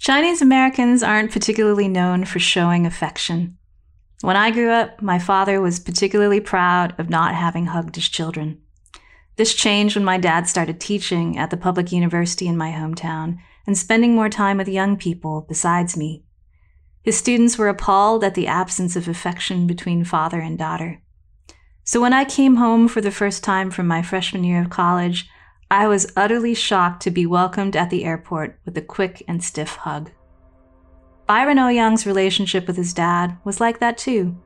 Chinese Americans aren't particularly known for showing affection. When I grew up, my father was particularly proud of not having hugged his children. This changed when my dad started teaching at the public university in my hometown and spending more time with young people besides me. His students were appalled at the absence of affection between father and daughter. So when I came home for the first time from my freshman year of college, I was utterly shocked to be welcomed at the airport with a quick and stiff hug. Byron Au Yong's relationship with his dad was like that too.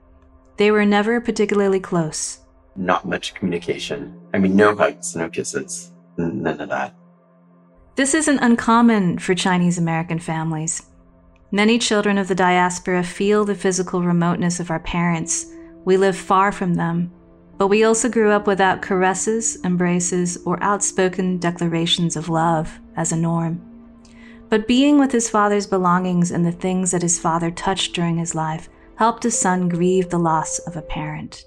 They were never particularly close. Not much communication. I mean, no hugs, no kisses, none of that. This isn't uncommon for Chinese American families. Many children of the diaspora feel the physical remoteness of our parents. We live far from them, but we also grew up without caresses, embraces, or outspoken declarations of love as a norm. But being with his father's belongings and the things that his father touched during his life helped his son grieve the loss of a parent.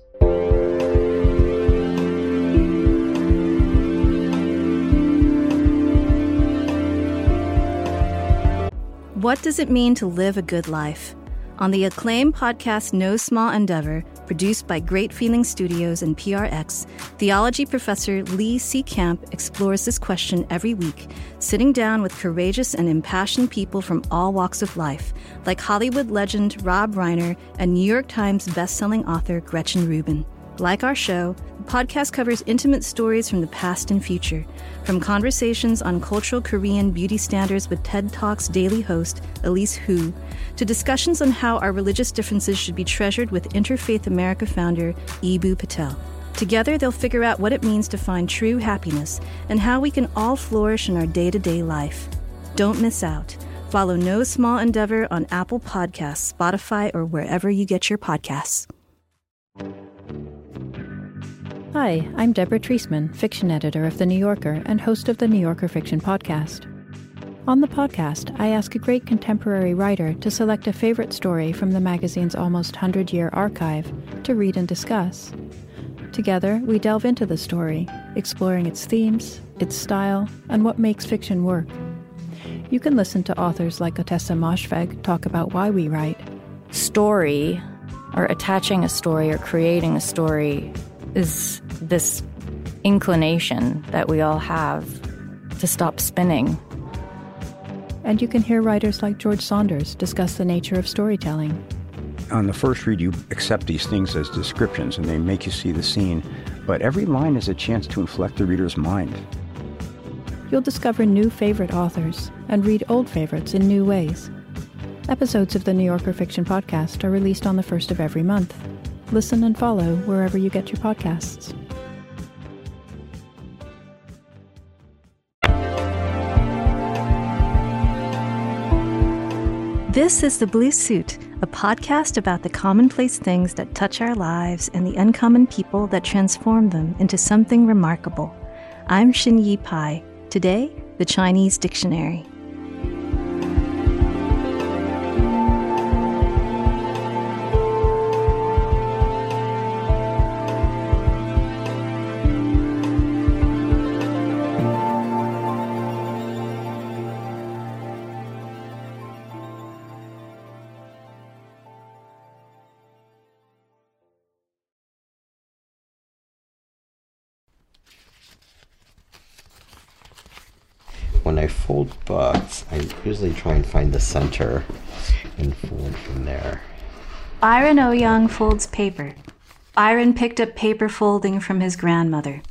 What does it mean to live a good life? On the acclaimed podcast No Small Endeavor, produced by Great Feeling Studios and PRX, theology professor Lee C. Camp explores this question every week, sitting down with courageous and impassioned people from all walks of life, like Hollywood legend Rob Reiner and New York Times bestselling author Gretchen Rubin. Like our show, the podcast covers intimate stories from the past and future, from conversations on cultural Korean beauty standards with TED Talks daily host Elise Hu, to discussions on how our religious differences should be treasured with Interfaith America founder Eboo Patel. Together, they'll figure out what it means to find true happiness and how we can all flourish in our day to day life. Don't miss out. Follow No Small Endeavor on Apple Podcasts, Spotify, or wherever you get your podcasts. Hi, I'm Deborah Treisman, fiction editor of The New Yorker and host of the New Yorker Fiction Podcast. On the podcast, I ask a great contemporary writer to select a favorite story from the magazine's almost 100 year archive to read and discuss. Together, we delve into the story, exploring its themes, its style, and what makes fiction work. You can listen to authors like Ottessa Moshfegh talk about why we write. Story, or attaching a story or creating a story, is this inclination that we all have to stop spinning. And you can hear writers like George Saunders discuss the nature of storytelling. On the first read, you accept these things as descriptions and they make you see the scene, but every line is a chance to inflect the reader's mind. You'll discover new favorite authors and read old favorites in new ways. Episodes of the New Yorker Fiction Podcast are released on the first of every month. Listen and follow wherever you get your podcasts. This is The Blue Suit, a podcast about the commonplace things that touch our lives and the uncommon people that transform them into something remarkable. I'm Shin Yu Pai. Today, the Chinese Dictionary. Fold books, I usually try and find the center and fold from there. Byron Au Yong folds paper. Byron picked up paper folding from his grandmother.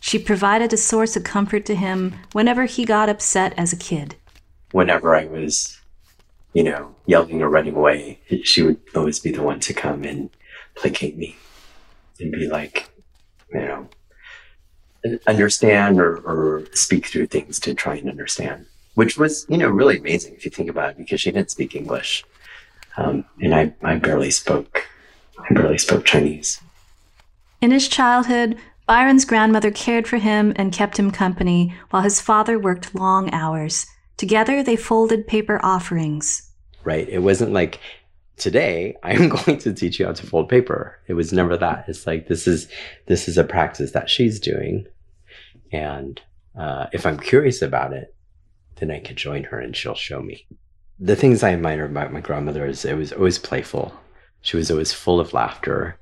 She provided a source of comfort to him whenever he got upset as a kid. Whenever I was, you know, yelling or running away, she would always be the one to come and placate me and be like, you know, understand or, or speak through things to try and understand which was, you know, really amazing if you think about it, because she didn't speak English. Um, and I, I barely spoke, I barely spoke Chinese. In his childhood, Byron's grandmother cared for him and kept him company while his father worked long hours. Together, they folded paper offerings. Right. It wasn't like, today I'm going to teach you how to fold paper. It was never that. It's like, this is, this is a practice that she's doing. And, uh, if I'm curious about it, then I can join her and she'll show me. The things I admire about my grandmother is it was always playful. She was always full of laughter.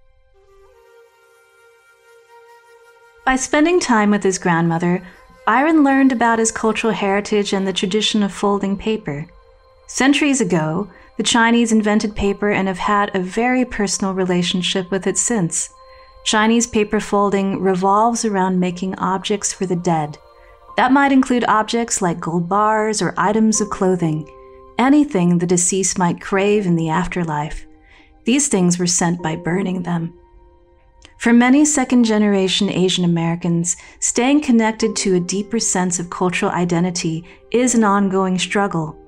By spending time with his grandmother, Byron learned about his cultural heritage and the tradition of folding paper. Centuries ago, the Chinese invented paper and have had a very personal relationship with it since. Chinese paper folding revolves around making objects for the dead. That might include objects like gold bars or items of clothing, anything the deceased might crave in the afterlife. These things were sent by burning them. For many second generation Asian Americans, staying connected to a deeper sense of cultural identity is an ongoing struggle.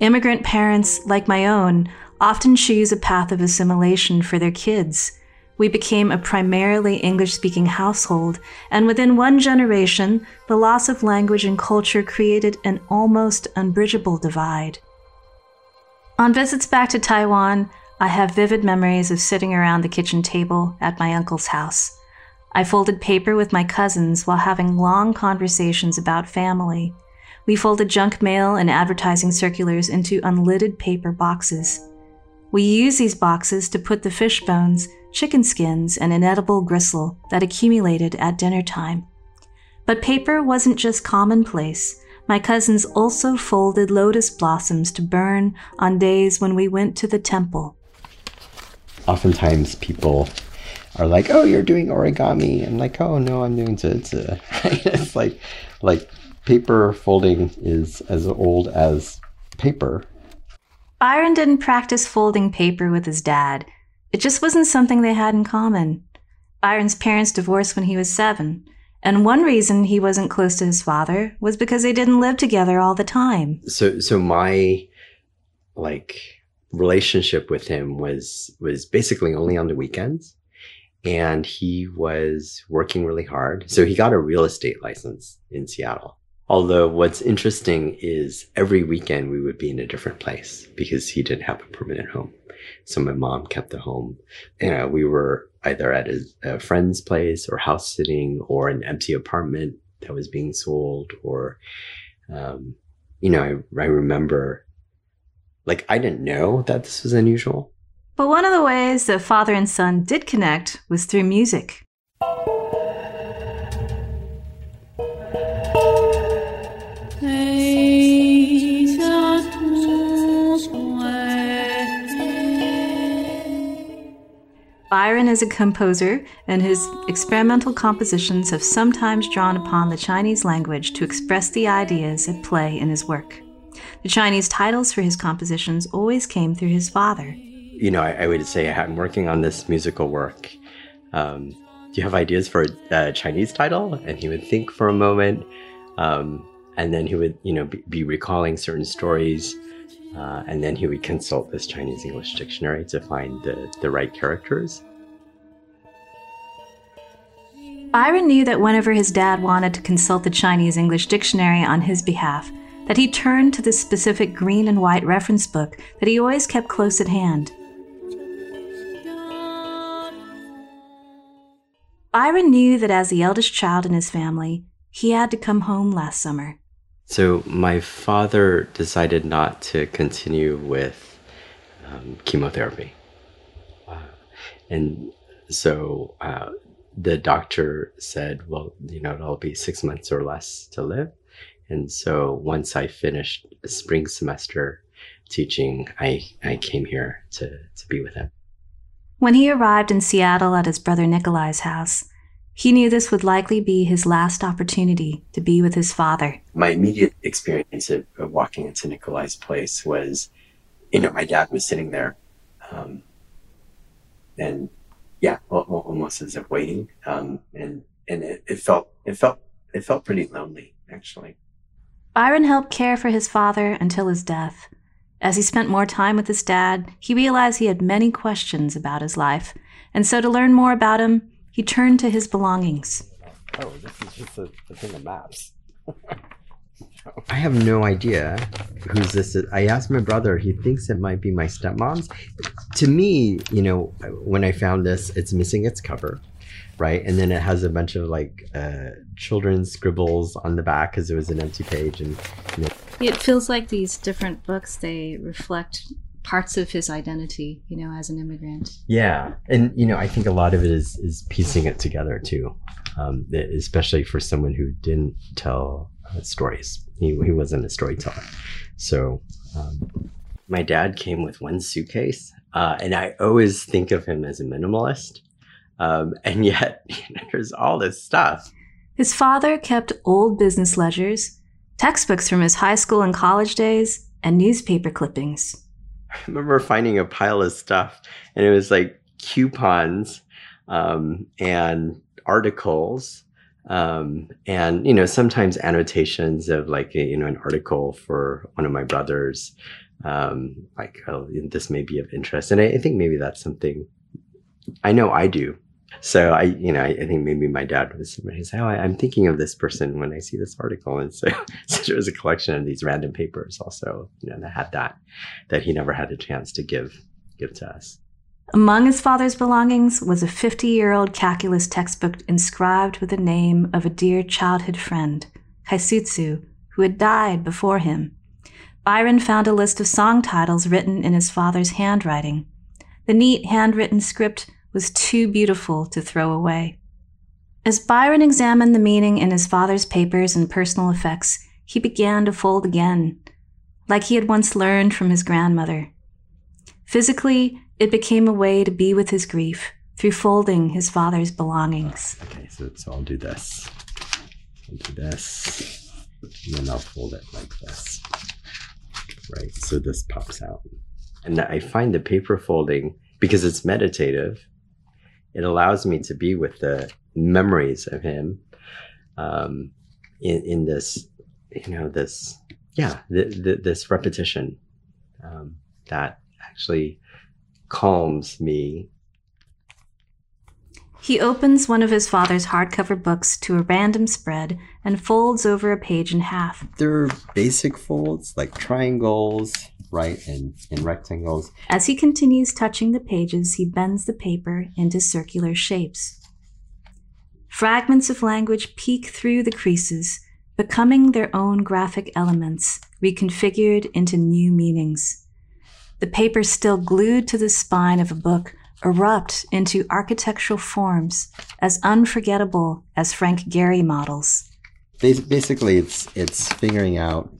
Immigrant parents, like my own, often choose a path of assimilation for their kids. We became a primarily English speaking household, and within one generation, the loss of language and culture created an almost unbridgeable divide. On visits back to Taiwan, I have vivid memories of sitting around the kitchen table at my uncle's house. I folded paper with my cousins while having long conversations about family. We folded junk mail and advertising circulars into unlidded paper boxes. We used these boxes to put the fish bones, chicken skins, and inedible gristle that accumulated at dinner time. But paper wasn't just commonplace. My cousins also folded lotus blossoms to burn on days when we went to the temple. Oftentimes, people are like, "Oh, you're doing origami," and like, "Oh no, I'm doing tzu it's like, like paper folding is as old as paper. Byron didn't practice folding paper with his dad. It just wasn't something they had in common. Byron's parents divorced when he was seven, and one reason he wasn't close to his father was because they didn't live together all the time. So, so my like relationship with him was was basically only on the weekends and he was working really hard so he got a real estate license in Seattle Although what's interesting is every weekend we would be in a different place because he didn't have a permanent home. So my mom kept the home. You know, we were either at a, a friend's place or house sitting or an empty apartment that was being sold or, um, you know, I, I remember like I didn't know that this was unusual. But one of the ways that father and son did connect was through music. Byron is a composer, and his experimental compositions have sometimes drawn upon the Chinese language to express the ideas at play in his work. The Chinese titles for his compositions always came through his father. You know, I, I would say I'm working on this musical work. Um, do you have ideas for a, Chinese title? And he would think for a moment, um, and then he would, you know, be, be recalling certain stories. Uh, and then he would consult this Chinese English dictionary to find the, the right characters. Byron knew that whenever his dad wanted to consult the Chinese English dictionary on his behalf, that he turned to the specific green and white reference book that he always kept close at hand. Byron knew that as the eldest child in his family, he had to come home last summer. So my father decided not to continue with um, chemotherapy, uh, and so uh, the doctor said, "Well, you know, it'll be six months or less to live." And so once I finished spring semester teaching, I I came here to to be with him. When he arrived in Seattle at his brother Nikolai's house, he knew this would likely be his last opportunity to be with his father. My immediate experience of, of walking into Nikolai's place was, you know, my dad was sitting there, um, and yeah, almost as if waiting, um, and and it, it felt it felt it felt pretty lonely actually. Byron helped care for his father until his death. As he spent more time with his dad, he realized he had many questions about his life, and so to learn more about him, he turned to his belongings. Oh, this is just a, a thing of maps. I have no idea who's this. Is. I asked my brother. He thinks it might be my stepmom's. To me, you know, when I found this, it's missing its cover, right? And then it has a bunch of like uh, children's scribbles on the back because it was an empty page, and you know, It feels like these different books they reflect parts of his identity, you know, as an immigrant. Yeah, and you know, I think a lot of it is is piecing it together too, um, especially for someone who didn't tell uh, stories. He he wasn't a storyteller, so. Um, my dad came with one suitcase, uh, and I always think of him as a minimalist. Um, and yet, there's all this stuff. His father kept old business ledgers, textbooks from his high school and college days, and newspaper clippings. I remember finding a pile of stuff, and it was like coupons um, and articles, um, and you know sometimes annotations of like a, you know an article for one of my brothers, um, like oh this may be of interest, and I, I think maybe that's something I know I do. So I, you know, I, I think maybe my dad was somebody "Oh, I, I'm thinking of this person when I see this article," and so, so there was a collection of these random papers also, you know, that had that that he never had a chance to give give to us. Among his father's belongings was a 50 year old calculus textbook inscribed with the name of a dear childhood friend, Kaisutsu, who had died before him. Byron found a list of song titles written in his father's handwriting. The neat handwritten script was too beautiful to throw away. As Byron examined the meaning in his father's papers and personal effects, he began to fold again, like he had once learned from his grandmother. Physically, it became a way to be with his grief through folding his father's belongings. Okay, so, so I'll do this. I'll do this, and then I'll fold it like this. Right, so this pops out. And I find the paper folding, because it's meditative, it allows me to be with the memories of him um, in, in this, you know, this, yeah, th- th- this repetition um, that actually calms me. He opens one of his father's hardcover books to a random spread and folds over a page in half. They're basic folds like triangles, right, and, and rectangles. As he continues touching the pages, he bends the paper into circular shapes. Fragments of language peek through the creases, becoming their own graphic elements, reconfigured into new meanings. The paper still glued to the spine of a book erupt into architectural forms as unforgettable as Frank Gehry models. Basically, it's it's figuring out.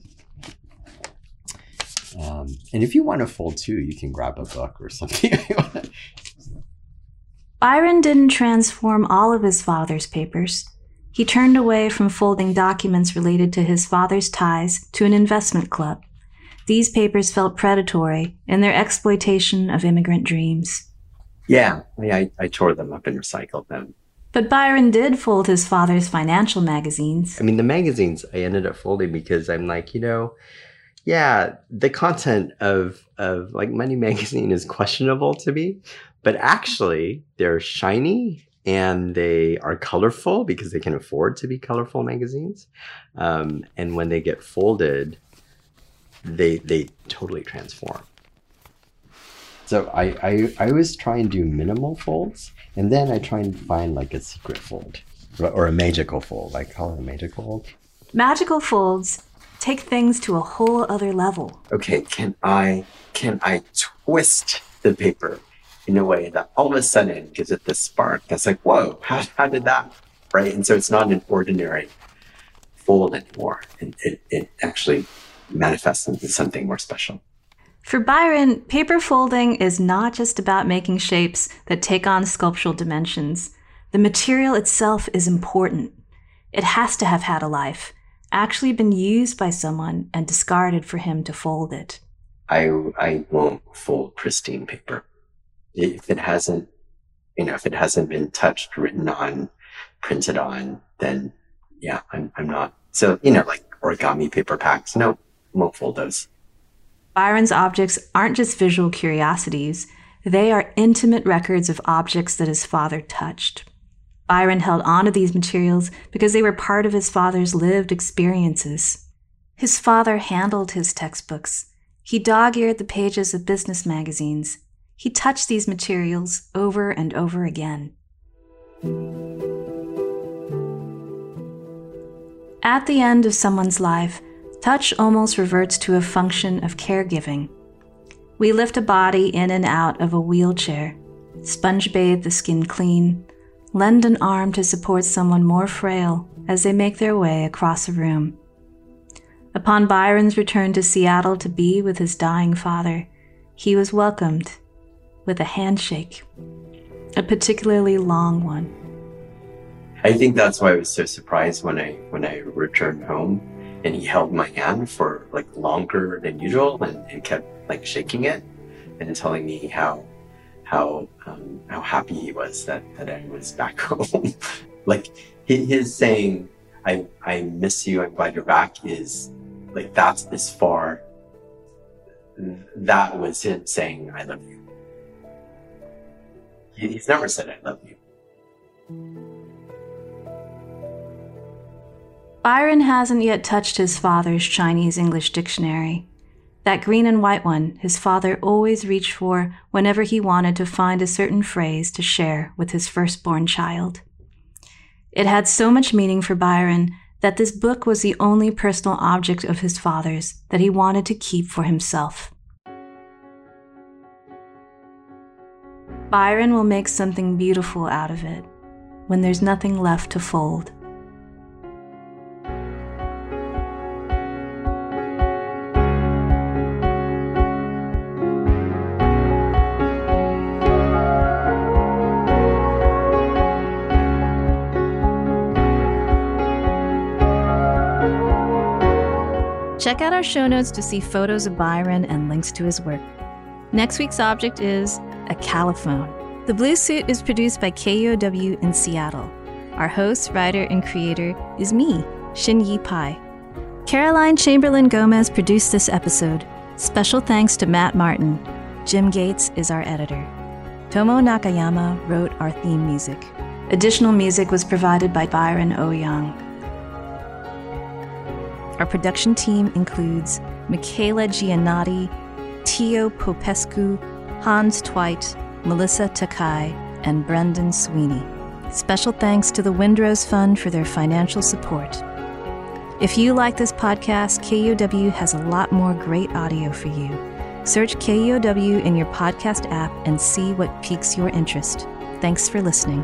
Um, and if you want to fold too, you can grab a book or something. Byron didn't transform all of his father's papers. He turned away from folding documents related to his father's ties to an investment club. These papers felt predatory in their exploitation of immigrant dreams. yeah, I, I tore them up and recycled them. But Byron did fold his father's financial magazines. I mean, the magazines I ended up folding because I'm like, you know, yeah, the content of of like Money Magazine is questionable to me, but actually they're shiny and they are colorful because they can afford to be colorful magazines. Um, and when they get folded, they they totally transform. So I, I I always try and do minimal folds, and then I try and find like a secret fold or, a magical fold. I call it a magical fold. Magical folds take things to a whole other level. okay, can I can I twist the paper in a way that all of a sudden gives it this spark that's like, whoa, how, how did that? Right. And so it's not an ordinary fold anymore. And it, it actually manifests into something more special. For Byron, paper folding is not just about making shapes that take on sculptural dimensions. The material itself is important. It has to have had a life, actually been used by someone and discarded for him to fold it. I I won't fold pristine paper. If it hasn't, you know, if it hasn't been touched, written on, printed on, then yeah, I'm I'm not. So you know, like origami paper packs. No, won't fold those. Byron's objects aren't just visual curiosities, they are intimate records of objects that his father touched. Byron held on to these materials because they were part of his father's lived experiences. His father handled his textbooks. He dog eared the pages of business magazines. He touched these materials over and over again. At the end of someone's life, touch almost reverts to a function of caregiving. We lift a body in and out of a wheelchair, sponge bathe the skin clean, lend an arm to support someone more frail as they make their way across a room. Upon Byron's return to Seattle to be with his dying father, he was welcomed with a handshake, a particularly long one. I think that's why I was so surprised when I when I returned home and he held my hand for like longer than usual and, and kept like shaking it and telling me how how um, how happy he was that that I was back home. like his saying, "I I miss you. I'm glad you're back." Is like that's as far. That was him saying, "I love you." He, he's never said, "I love you." Byron hasn't yet touched his father's Chinese English dictionary. That green and white one his father always reached for whenever he wanted to find a certain phrase to share with his firstborn child. It had so much meaning for Byron that this book was the only personal object of his father's that he wanted to keep for himself. Byron will make something beautiful out of it when there's nothing left to fold. Check out our show notes to see photos of Byron and links to his work. Next week's object is a Califone. The Blue Suit is produced by KUOW in Seattle. Our host, writer, and creator is me, Shin Yu Pai. Caroline Chamberlain Gomez produced this episode. Special thanks to Matt Martin. Jim Gates is our editor. Tomo Nakayama wrote our theme music. Additional music was provided by Byron Au Yong. Our production team includes Michaela Giannotti, Tio Popescu, Hans Twite, Melissa Takai, and Brendan Sweeney. Special thanks to the Windrose Fund for their financial support. If you like this podcast, KUOW has a lot more great audio for you. Search KUOW in your podcast app and see what piques your interest. Thanks for listening.